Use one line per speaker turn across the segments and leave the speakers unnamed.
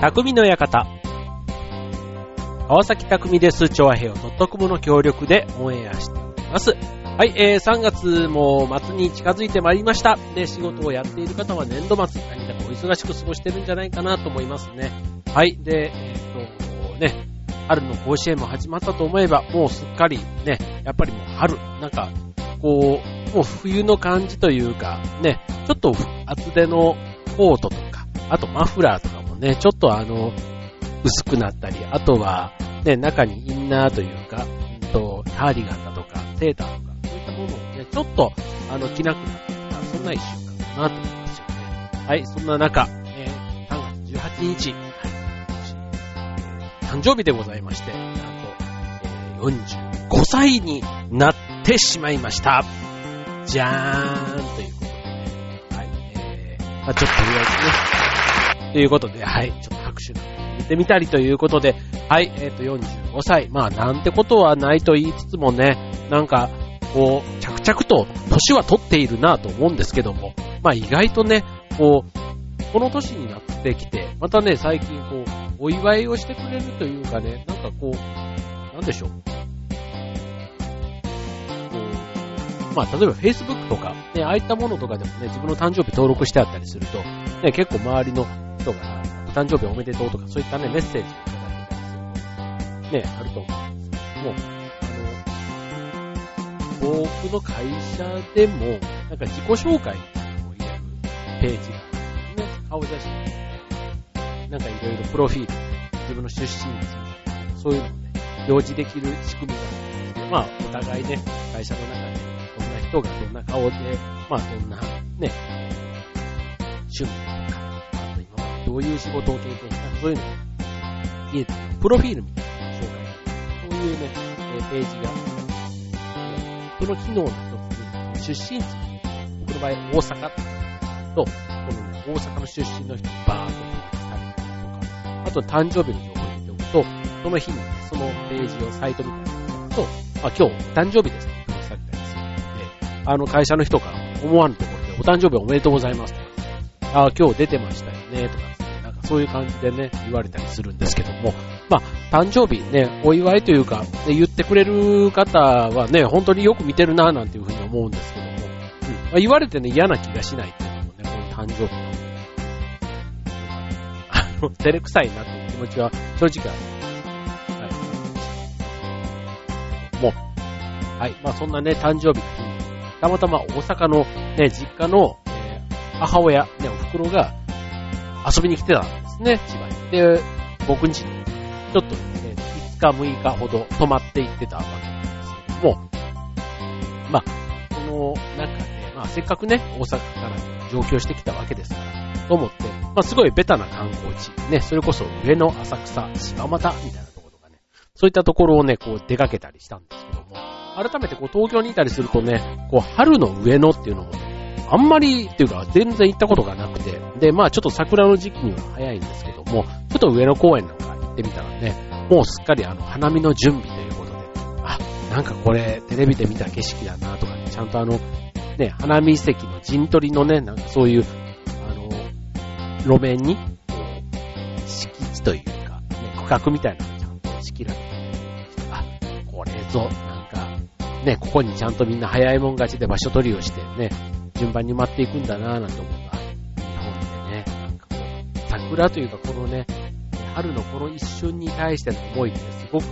匠の館。川崎匠です。調和平洋 .com の協力でオンエアしております。はい、えー、3月も末に近づいてまいりました。で、仕事をやっている方は年度末、何かお忙しく過ごしてるんじゃないかなと思いますね。はい、で、えっ、と、ね、春の甲子園も始まったと思えば、もうすっかりね、やっぱりもう春、なんか、こう、もう冬の感じというか、ね、ちょっと厚手のコートとか、あとマフラーとかね、ちょっとあの、薄くなったり、あとは、ね、中にインナーというか、うんと、カーディガンだとか、セーターとか、そういったものをね、ちょっと、あの、着なくなってた、そんな一週間かなと思いますよね。はい、そんな中、えー、3月18日、はい、誕生日でございまして、なんと、えー、45歳になってしまいました。じゃーんということでね、はい、えー、まあちょっととりあえずね、ということで、はい、ちょっと拍手の入れてみたりということで、はい、えっ、ー、と、45歳。まあ、なんてことはないと言いつつもね、なんか、こう、着々と年は取っているなと思うんですけども、まあ意外とね、こう、この年になってきて、またね、最近こう、お祝いをしてくれるというかね、なんかこう、なんでしょう。こうまあ、例えば Facebook とか、ね、ああいったものとかでもね、自分の誕生日登録してあったりすると、ね、結構周りの人が、誕生日おめでとうとか、そういったね、メッセージをいただいたりするね、あると思うんですけども、あの、僕の会社でも、なんか自己紹介を入れるページがあるんですね。顔写真なんかいろいろプロフィール、自分の出身地、そういうのをね、表示できる仕組みがあるんですけど、まあ、お互いね、会社の中で、どんな人がどんな顔で、まあ、どんなね、趣味とかどういう仕事を経験したか、そういうの見えプロフィールみたいな紹介そういうね、え、ページがある、その機能の一つに、出身地、僕の場合大阪と、このね、大阪の出身の人にバーッと表示されたりとか、あと誕生日の情報を入れておくと、その日にね、そのページをサイトみたいなと、あ、今日誕生日ですと表示されたりするので、あの会社の人から思わぬところでお誕生日おめでとうございますと。か、あ、今日出てましたよ。ね、とかですね、なんかそういう感じでね、言われたりするんですけども、まあ、誕生日ね、お祝いというか、ね、言ってくれる方はね、本当によく見てるな、なんていうふうに思うんですけども、うんまあ、言われてね、嫌な気がしないっていうのもね、この誕生日の、あの、照れくさいなっていう気持ちは正直ある。はい。もう、はい。まあそんなね、誕生日の日に、たまたま大阪のね、実家の、えー、母親、ね、お袋が、遊びに来てたんですね、千葉に。で、僕ん家に、ちょっとですね、5日6日ほど泊まって行ってたわけなんですけども、まあ、その中で、まあ、せっかくね、大阪から上京してきたわけですから、と思って、まあ、すごいベタな観光地、ね、それこそ上野浅草、柴又みたいなところとかね、そういったところをね、こう出かけたりしたんですけども、改めてこう東京にいたりするとね、こう春の上野っていうのもね、あんまりっていうか全然行ったことがなくて、で、まあちょっと桜の時期には早いんですけども、ちょっと上野公園なんか行ってみたらね、もうすっかりあの花見の準備ということで、あ、なんかこれテレビで見た景色だなとかね、ちゃんとあの、ね、花見席の陣取りのね、なんかそういう、あの、路面に、こう、敷地というか、ね、区画みたいなのがちゃんと仕切られてあ、これぞ、なんか、ね、ここにちゃんとみんな早いもん勝ちで場所取りをしてね、順番に待っていくんだなぁなんて思うと、日本でね、なんかこう、桜というかこのね、春のこの一瞬に対しての思いってすごく、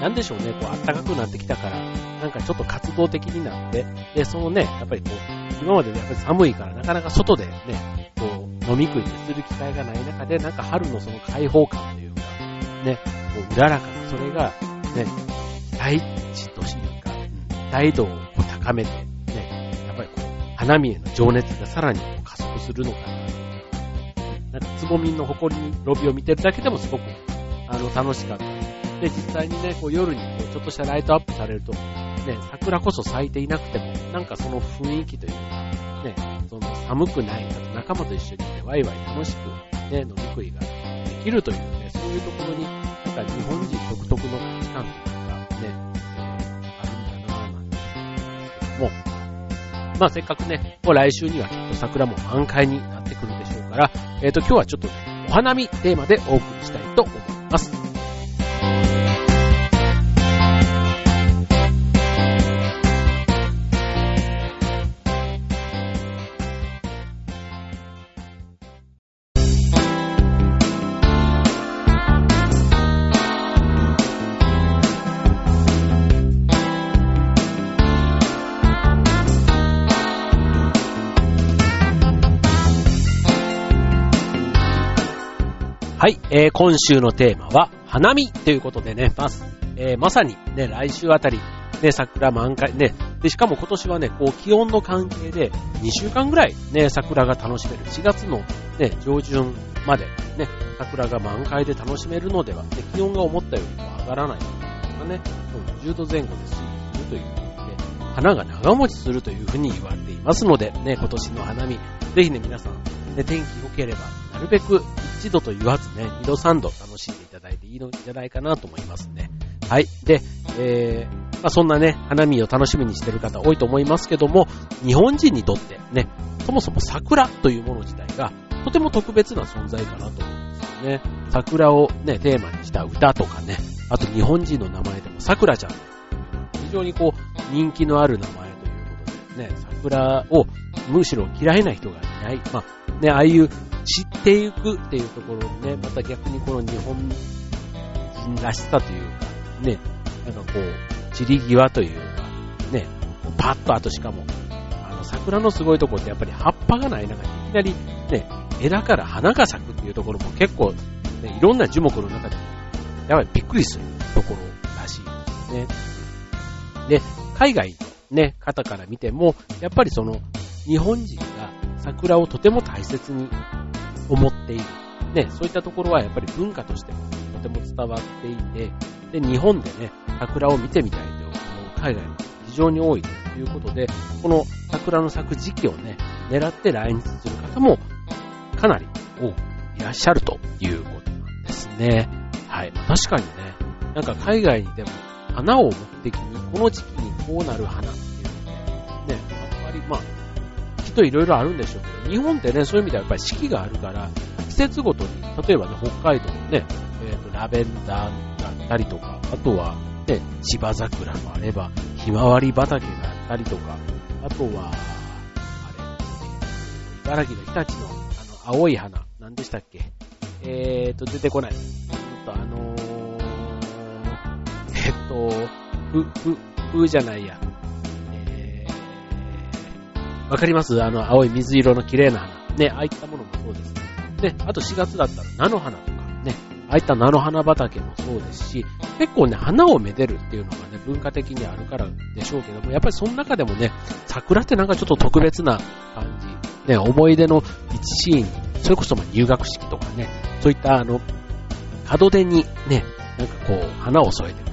なんでしょうね、こう、暖かくなってきたから、なんかちょっと活動的になって、で、そのね、やっぱりこう、今までやっぱり寒いからなかなか外でね、こう、飲み食いする機会がない中で、なんか春のその開放感というか、ね、こう、うららかな、それが、ね、大地というか、大度を高めて、花見への情熱がさらに加速するのかな。なんか、つぼみの誇りのびを見てるだけでもすごく、あの、楽しかった。で、実際にね、こう夜にこうちょっとしたライトアップされると、ね、桜こそ咲いていなくても、なんかその雰囲気というか、ね、その寒くない、あと仲間と一緒にね、ワイワイ楽しく、ね、飲み食いができるというね、そういうところに、なんか日本人独特の価値観というか、ね、まあせっかくね、もう来週にはきっと桜も満開になってくるでしょうから、えっ、ー、と今日はちょっとね、お花見テーマでお送りしたいと思います。はい、えー、今週のテーマは、花見ということでね、まえー、まさにね、来週あたり、ね、桜満開、ね、で、しかも今年はね、こう、気温の関係で、2週間ぐらい、ね、桜が楽しめる。4月の、ね、上旬まで、ね、桜が満開で楽しめるのでは、ね、気温が思ったよりも上がらないというかね、10度前後で推移するということで、花が長持ちするというふうに言われていますので、ね、今年の花見、ぜひね、皆さん、ね、天気良ければ、るべく1度と言わずね、2度3度楽しんでいただいていいのじゃないかなと思いますね。はい。で、えー、まあ、そんなね、花見を楽しみにしてる方多いと思いますけども、日本人にとってね、そもそも桜というもの自体が、とても特別な存在かなと思うんですよね。桜をね、テーマにした歌とかね、あと日本人の名前でも桜ちゃん。非常にこう、人気のある名前ということでね、桜をむしろ嫌いな人がいない。まあ、ね、ああいう知っていくっていうところにね、また逆にこの日本人らしさというか、ね、なんかこう、散り際というか、ね、パッとあとしかも、あの、桜のすごいところってやっぱり葉っぱがない中にいきなりね、枝から花が咲くっていうところも結構、ね、いろんな樹木の中で、やっぱりびっくりするところらしいですね。で、海外のね、方から見ても、やっぱりその、日本人が桜をとても大切に思っている。ね、そういったところはやっぱり文化としてもとても伝わっていて、で、日本でね、桜を見てみたいと思う海外も非常に多いということで、この桜の咲く時期をね、狙って来日する方もかなり多くいらっしゃるということなんですね。はい。確かにね、なんか海外にでも花を目的に、この時期にこうなる花っていうのね、あんまりまあ、きっといろいろあるんでしょうけど、日本ってね、そういう意味ではやっぱり四季があるから、季節ごとに、例えばね、北海道のね、えっ、ー、と、ラベンダーがあったりとか、あとは、ね、千葉桜もあれば、ひまわり畑があったりとか、あとは、あれ、茨城の日立の、あの、青い花、何でしたっけ？えーと、出てこない。うんと、あのー、えっと、ふ、ふ、ふじゃないや。わかります？あの、青い水色の綺麗な花。ね、ああいったものもそうです。ね、あと4月だったら菜の花とか、ね、ああいった菜の花畑もそうですし、結構ね、花をめでるっていうのがね、文化的にあるからでしょうけども、やっぱりその中でもね、桜ってなんかちょっと特別な感じ。ね、思い出の一シーン、それこそま入学式とかね、そういったあの、門出にね、なんかこう、花を添えて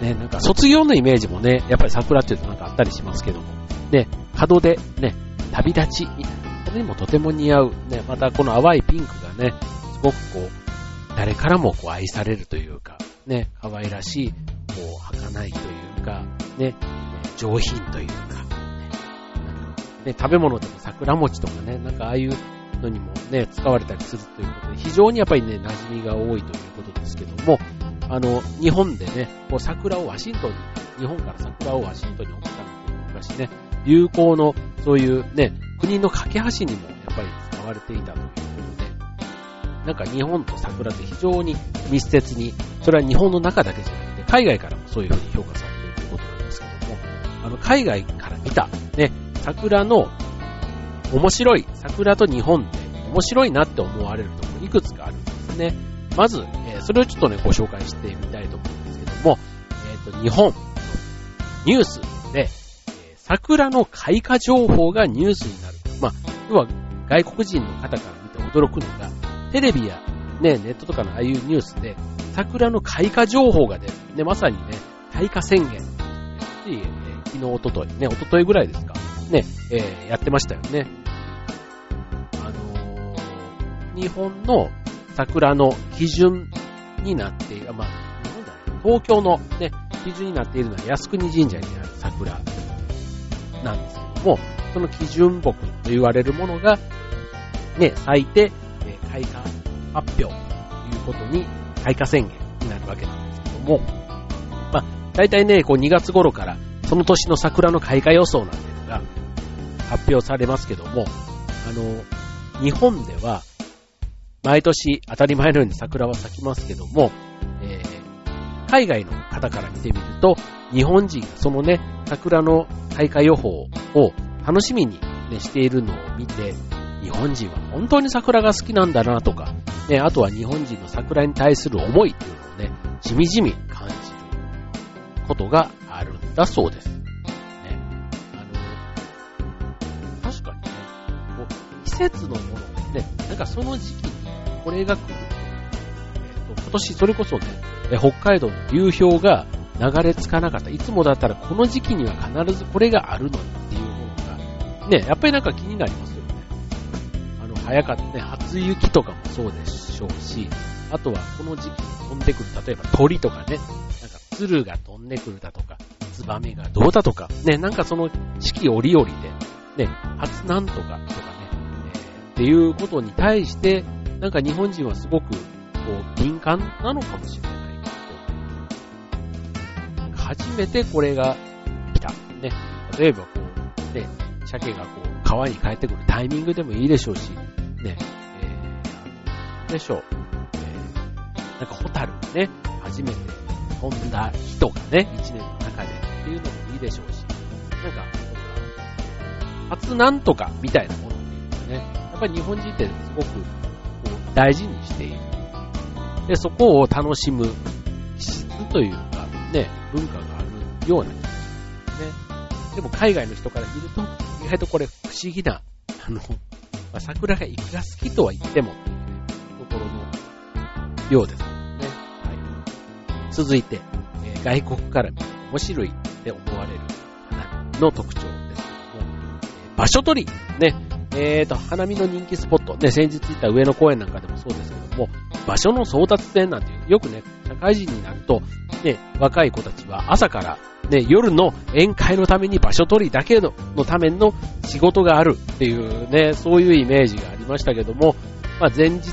ね、なんか卒業のイメージもね、やっぱり桜っていうとなんかあったりしますけども、ね、門でね、旅立ちみたいな、これにもとても似合う、ね、またこの淡いピンクがね、すごくこう、誰からもこう愛されるというか、ね、可愛らしい、こう、儚いというか、ね、上品というか、ね、食べ物でも桜餅とかね、なんかああいうのにもね、使われたりするということで、非常にやっぱりね、馴染みが多いということですけども、あの、日本でね、こう桜をワシントンに、日本から桜をワシントンに送ったのていう昔ね、友好の、そういうね、国の架け橋にもやっぱり使われていたということで、なんか日本と桜って非常に密接に、それは日本の中だけじゃなくて、海外からもそういうふうに評価されているということなんですけども、あの、海外から見た、ね、桜の面白い、桜と日本って面白いなって思われるところいくつかあるんですね。まず、えー、それをちょっとね、ご紹介してみたいと思うんですけども、えっ、ー、と、日本ニュースで、えー、桜の開花情報がニュースになる。まあ、要は外国人の方から見て驚くのが、テレビやね、ネットとかのああいうニュースで、桜の開花情報が出る。ね、まさにね、開花宣言。えー、昨日、おととい、ね、おとといぐらいですか。ね、えー、やってましたよね。あのー、日本の桜の基準になっている、まあ、東京のね、基準になっているのは靖国神社にある桜なんですけども、その基準木と言われるものが、ね、咲いて、えー、開花発表ということに、開花宣言になるわけなんですけども、まあ、大体ね、こう2月頃から、その年の桜の開花予想なんていうのが発表されますけども、あの、日本では、毎年当たり前のように桜は咲きますけども、えー、海外の方から見てみると、日本人がそのね、桜の開花予報を楽しみに、ね、しているのを見て、日本人は本当に桜が好きなんだなとか、ね、あとは日本人の桜に対する思いっていうのをね、じみじみ感じることがあるんだそうです。ね。あの、確かにね、季節のものね、なんかその時期これが来る。えっ、と、今年それこそね、北海道の流氷が流れ着かなかった。いつもだったらこの時期には必ずこれがあるのにっていうものが、ね、やっぱりなんか気になりますよね。あの、早かったね、初雪とかもそうでしょうし、あとはこの時期に飛んでくる、例えば鳥とかね、なんか鶴が飛んでくるだとか、ツバメがどうだとか、ね、なんかその四季折々で、ね、初なんとかとかね、えー、っていうことに対して、なんか日本人はすごく、こう、敏感なのかもしれないけど初めてこれが来た。ね。例えばこう、ね、鮭がこう、川に帰ってくるタイミングでもいいでしょうし、ね、えー、でしょう。えー、なんかホタルがね、初めて飛んだ人がね、一年の中でっていうのもいいでしょうし、なんか、初なんとかみたいなものっていうのね、やっぱり日本人ってすごく大事にしている。で、そこを楽しむ質というか、ね、文化があるような気がしますね。でも海外の人から見ると、意外とこれ不思議な、あの、まあ、桜がいくら好きとは言っても、っていうね、ところのようですね。はい。続いて、えー、外国から見て面白いって思われる花の特徴ですけども、えー、場所取り、ね、えーと、花見の人気スポット、ね、先日言った上野公園なんかでもそうですけども、場所の争奪戦なんていう、よくね、社会人になると、ね、若い子たちは朝から、ね、夜の宴会のために場所取りだけののための仕事があるっていうね、そういうイメージがありましたけども、まあ、前日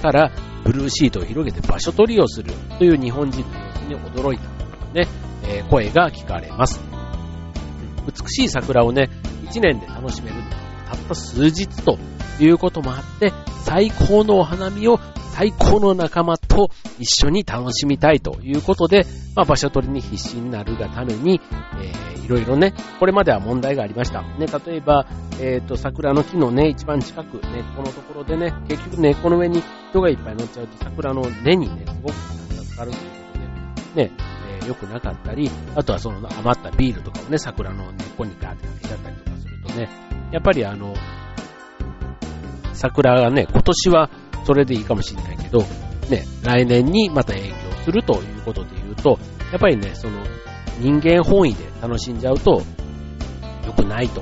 からブルーシートを広げて場所取りをするという日本人の様子に驚いたね、えー、声が聞かれます。美しい桜をね、一年で楽しめる。のはたった数日ということもあって、最高のお花見を最高の仲間と一緒に楽しみたいということで、まあ、場所取りに必死になるがために、えー、いろいろね、これまでは問題がありました。ね、例えば、えっ、ー、と、桜の木のね、一番近く、ね、このところでね、結局ね、この上に人がいっぱい乗っちゃうと桜の根にね、すごく負担がかかるということで、ね、えー、良くなかったり、あとはその余ったビールとかをね、桜の根っこにガーってかけちゃったりとかするとね、やっぱりあの、桜がね、今年はそれでいいかもしれないけど、ね、来年にまた影響するということで言うと、やっぱりね、その人間本位で楽しんじゃうと良くないと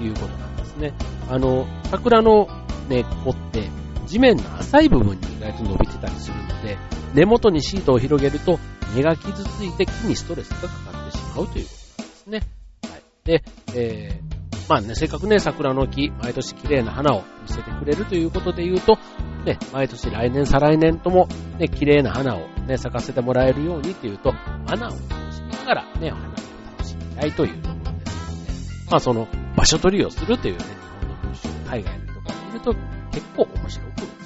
いうことなんですね。あの、桜の根っこって地面の浅い部分に意外と伸びてたりするので、根元にシートを広げると根が傷ついて木にストレスがかかってしまうということなんですね。はい。で、えーまあね、せっかくね、桜の木、毎年綺麗な花を見せてくれるということで言うと、ね、毎年来年、再来年とも、ね、綺麗な花をね、咲かせてもらえるようにっていうと、花を楽しみながらね、お花を楽しみたいというところですので、まあその、場所取りをするというね、日本の風習、海外の人から見ると結構面白く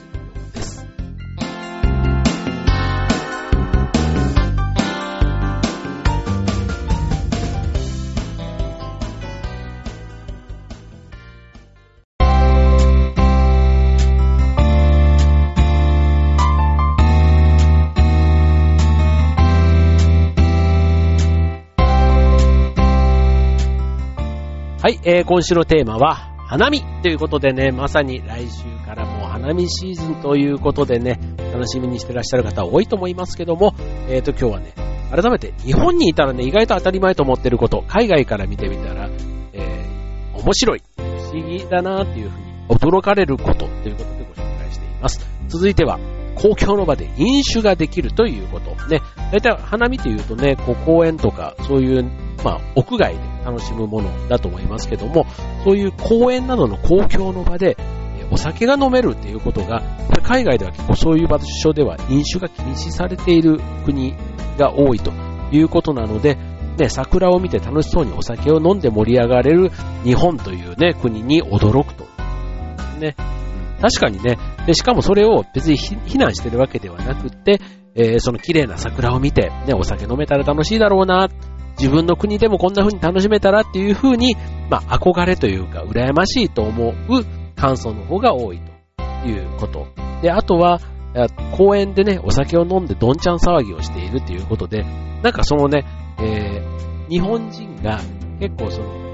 はい、えー、今週のテーマは、花見ということでね、まさに来週からもう花見シーズンということでね、楽しみにしてらっしゃる方多いと思いますけども、えっ、ー、と今日はね、改めて日本にいたらね、意外と当たり前と思ってること、海外から見てみたら、えー、面白い、不思議だなっていうふうに驚かれることということでご紹介しています。続いては、公共の場で飲酒ができるということ。ね、大体花見というとね、こう公園とかそういうまあ、屋外で楽しむものだと思いますけども、そういう公園などの公共の場で、お酒が飲めるっていうことが、海外では結構そういう場所では飲酒が禁止されている国が多いということなので、ね、桜を見て楽しそうにお酒を飲んで盛り上がれる日本というね、国に驚くと。ね。確かにね、で、しかもそれを別に非難してるわけではなくって、えー、その綺麗な桜を見て、ね、お酒飲めたら楽しいだろうな、自分の国でもこんな風に楽しめたらっていう風に、まあ、憧れというか、羨ましいと思う感想の方が多いということ。で、あとは、公園でね、お酒を飲んでどんちゃん騒ぎをしているということで、なんかそのね、えー、日本人が結構その、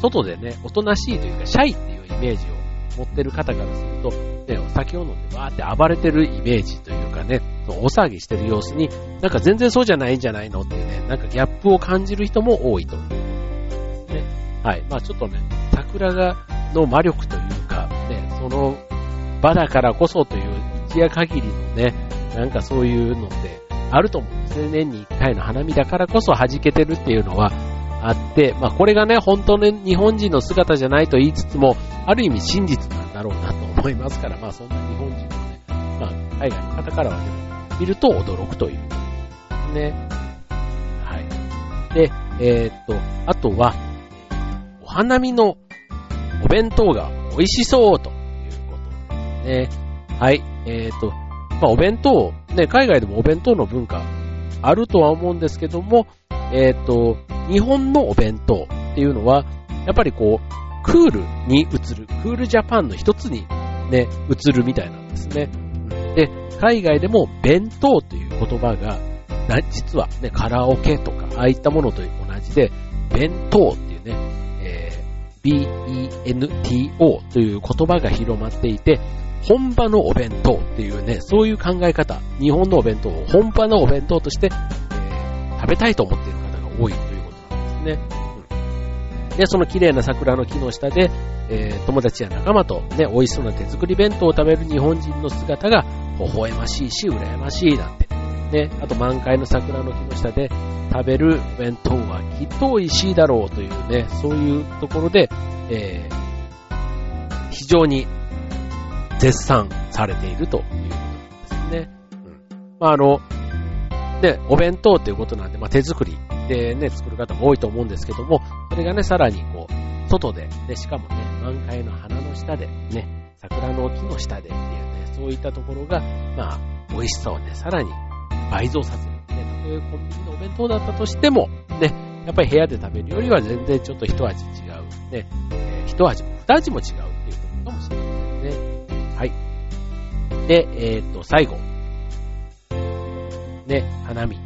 外でね、おとなしいというか、シャイっていうイメージを持ってる方からすると、ね、お酒を飲んでわーって暴れてるイメージというかね、その大騒ぎしてる様子に、なんか全然そうじゃないんじゃないのっていうね、なんかギャップを感じる人も多いと。ね。はい。まあちょっとね、桜が、の魔力というか、ね、その場だからこそという一夜限りのね、なんかそういうのってあると思うんですね。年に一回の花見だからこそ弾けてるっていうのは、あって、まあこれがね、本当の日本人の姿じゃないと言いつつも、ある意味真実なんだろうなと思いますから、まあそんな日本人のね、まあ海外の方からはね、見ると驚くという。ね。はい。で、えー、っと、あとは、お花見のお弁当が美味しそうということでね。はい。えー、っと、まあお弁当、ね、海外でもお弁当の文化あるとは思うんですけども、えっ、と、日本のお弁当っていうのは、やっぱりこう、クールに映る、クールジャパンの一つにね、映るみたいなんですね。で、海外でも弁当という言葉が、実はね、カラオケとか、ああいったものと同じで、弁当っていうね、えー、B-E-N-T-O という言葉が広まっていて、本場のお弁当っていうね、そういう考え方、日本のお弁当を本場のお弁当として、えー、食べたいと思っている方が多いというね。で、その綺麗な桜の木の下で、えー、友達や仲間とね、美味しそうな手作り弁当を食べる日本人の姿が微笑ましいし、羨ましいなんて。ね、あと満開の桜の木の下で食べる弁当はきっと美味しいだろうというね、そういうところで、えー、非常に絶賛されているということなんですね。うん。まあ、あの、で、お弁当ということなんで、まあ、手作りでね、作る方も多いと思うんですけども、それがね、さらにこう、外で、で、しかもね、満開の花の下で、ね、桜の木の下でっていうね、そういったところが、まあ、美味しさをね、さらに倍増させる。ね、たとえコンビニのお弁当だったとしても、ね、やっぱり部屋で食べるよりは全然ちょっと一味違う。ね、えー、一味も二味も違うっていうことかもしれませんね。はい。で、えー、っと、最後。ね、花見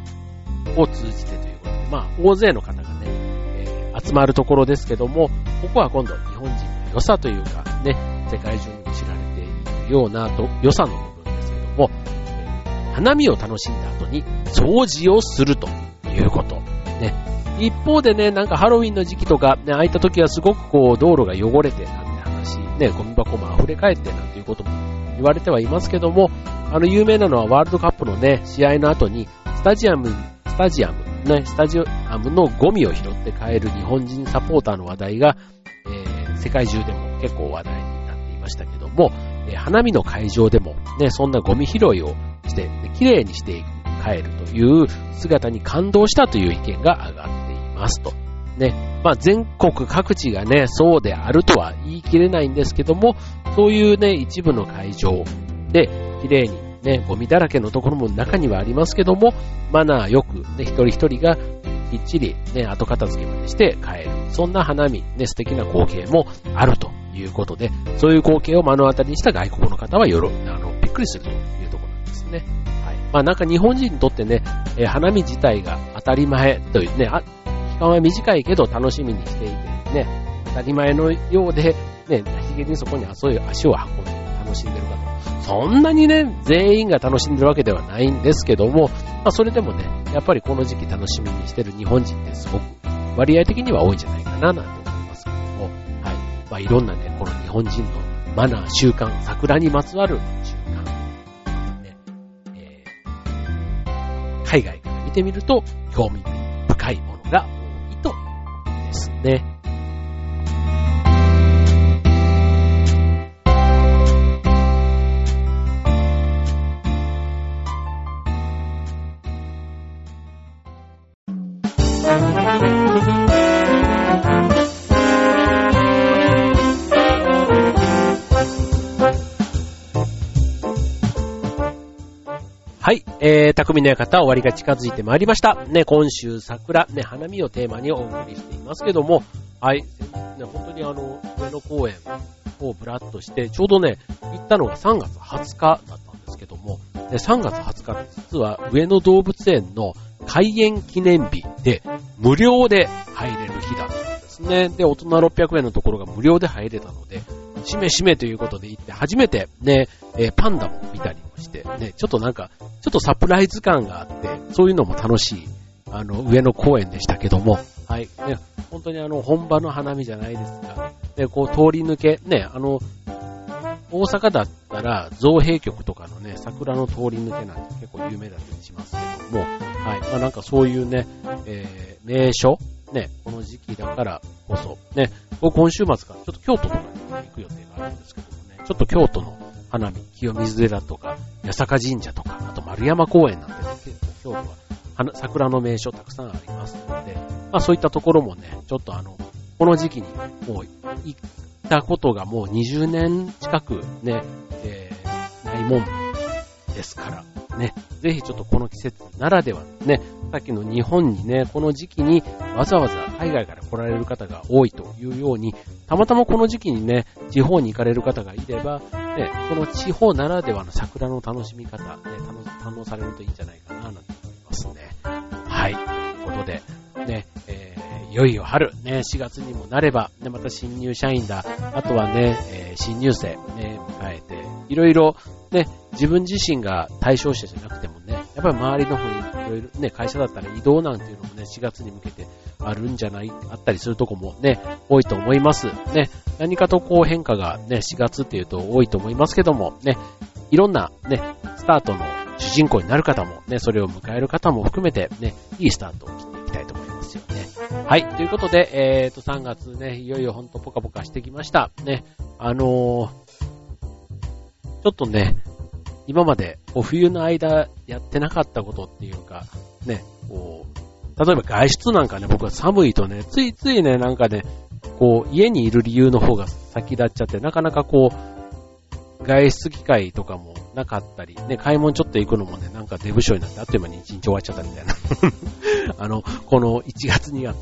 を通じてというまあ、大勢の方がね、えー、集まるところですけども、ここは今度日本人の良さというか、ね、世界中に知られているようなと良さの部分ですけども、え、花見を楽しんだ後に掃除をするということ。ね。一方でね、なんかハロウィンの時期とか、ね、空いた時はすごくこう、道路が汚れてなんて話、ね、ゴミ箱も溢れ返ってなんていうことも言われてはいますけども、あの有名なのはワールドカップのね、試合の後に、スタジアム、スタジアムね、スタジアムのゴミを拾って帰る日本人サポーターの話題が、えー、世界中でも結構話題になっていましたけども、えー、花見の会場でも、ね、そんなゴミ拾いをして、ね、綺麗にして帰るという姿に感動したという意見が上がっていますと。ね、まあ、全国各地がね、そうであるとは言い切れないんですけども、そういうね、一部の会場で綺麗にね、ゴミだらけのところも中にはありますけども、マナーよく、ね、一人一人がきっちり、ね、後片付けまでして帰る。そんな花見、ね、素敵な光景もあるということで、そういう光景を目の当たりにした外国の方はよろ、あの、びっくりするというところなんですね。はい。まあなんか日本人にとってね、え、花見自体が当たり前というね、あ、期間は短いけど楽しみにしていて、ね、当たり前のようで、ね、ひげにそこに足を運んで楽しんでるかと。そんなにね、全員が楽しんでるわけではないんですけども、まあそれでもね、やっぱりこの時期楽しみにしてる日本人ってすごく割合的には多いんじゃないかななんて思いますけども、はい。まあいろんなね、この日本人のマナー、習慣、桜にまつわる習慣、ね、えー、海外から見てみると興味深いものが多いということですね。えー、匠の館終わりが近づいてまいりました。ね、今週桜、ね、花見をテーマにお送りしていますけども、はい、ね、本当にあの、上野公園をブラッとして、ちょうどね、行ったのが3月20日だったんですけども、で3月20日って実は上野動物園の開園記念日で無料で入れる日だったんですね。で、大人600円のところが無料で入れたので、しめしめということで行って初めてね、えー、パンダも見たりして、ね、ちょっとなんか、ちょっとサプライズ感があって、そういうのも楽しい、あの、上野公園でしたけども、はい、ね、本当にあの、本場の花見じゃないですが、で、こう通り抜け、ね、あの、大阪だったら造幣局とかのね、桜の通り抜けなんて結構有名だったりしますけども、はい。まあなんかそういうね、えー、名所、ね、この時期だからこそ、ね、僕今週末からちょっと京都とかに行く予定があるんですけどもね、ちょっと京都の花見、清水寺とか、八坂神社とか、あと丸山公園なんてね、結構京都は桜の名所たくさんありますので、まあそういったところもね、ちょっとあの、この時期にもう行ったことがもう20年近くね、えー、ないもんですから、ね、ぜひちょっとこの季節ならではね、さっきの日本にね、この時期にわざわざ海外から来られる方が多いというように、たまたまこの時期にね、地方に行かれる方がいれば、ね、その地方ならではの桜の楽しみ方、ね、堪能されるといいんじゃないかな、なんて思いますね。はい。ということで、ね、えー、いよいよ春、ね、4月にもなれば、ね、また新入社員だ、あとはね、えー、新入生、ね、迎えて、いろいろ、ね、自分自身が対象者じゃなくてもね、やっぱり周りの方にいろね、会社だったら移動なんていうのもね、4月に向けてあるんじゃない、あったりするとこもね、多いと思います。ね、何かとこう変化がね、4月っていうと多いと思いますけども、ね、いろんなね、スタートの主人公になる方もね、それを迎える方も含めてね、いいスタートを切っていきたいと思いますよね。はい、ということで、えーと、3月ね、いよいよほんとポカポカしてきました。ね、あのー、ちょっとね、今までお冬の間やってなかったことっていうか、ね、こう、例えば外出なんかね、僕は寒いとね、ついついね、なんかね、こう、家にいる理由の方が先立っちゃって、なかなかこう、外出機会とかもなかったり、ね、買い物ちょっと行くのもね、なんかデブ症になってあっという間に1日終わっちゃったみたいな。あの、この1月2月、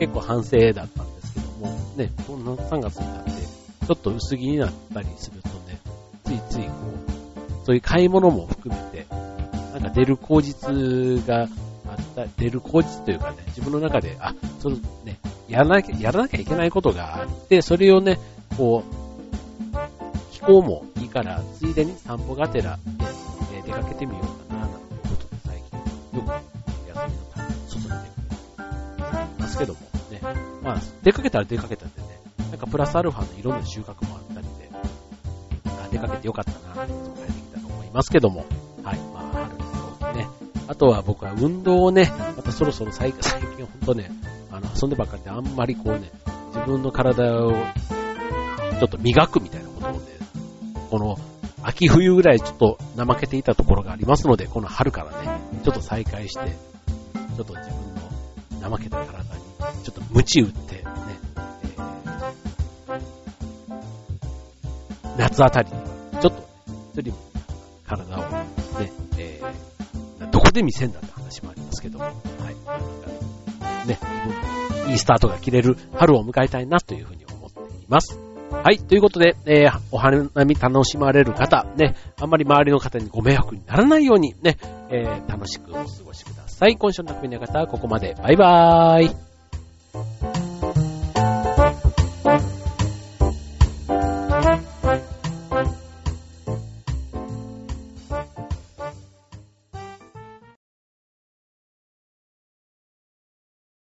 結構反省だったんですけども、ね、そんな3月になって、ちょっと薄着になったりするとね、ついついこう、そういう買い物も含めて、なんか出る口実があった、出る口実というかね、自分の中で、あ、そのね、やらなきゃ、やらなきゃいけないことがあって、それをね、こう、気候もいいから、ついでに散歩がてらで、え出かけてみようかな、なんてことで最近、よく休みのために外に出かけてますけどもね、まあ、出かけたら出かけたってね、なんかプラスアルファのいろんな収穫もあったりで、あ出かけてよかったな、っていつも帰ってますけども、はい、まあ、春のね、あとは僕は運動をね、またそろそろ最 近、ほんとね、あの、遊んでばっかりであんまりこうね、自分の体をちょっと磨くみたいなことをね、この秋冬ぐらいちょっと怠けていたところがありますので、この春からね、ちょっと再開して、ちょっと自分の怠けた体に、ちょっと鞭打ってね、えー、夏あたりには、ちょっと、スリム体で見せんだって話もありますけども、はい。ね、いいスタートが切れる春を迎えたいなというふうに思っています。はい。ということで、えー、お花見楽しまれる方、ね、あんまり周りの方にご迷惑にならないようにね、えー、楽しくお過ごしください。今週の匠の方はここまで。バイバーイ。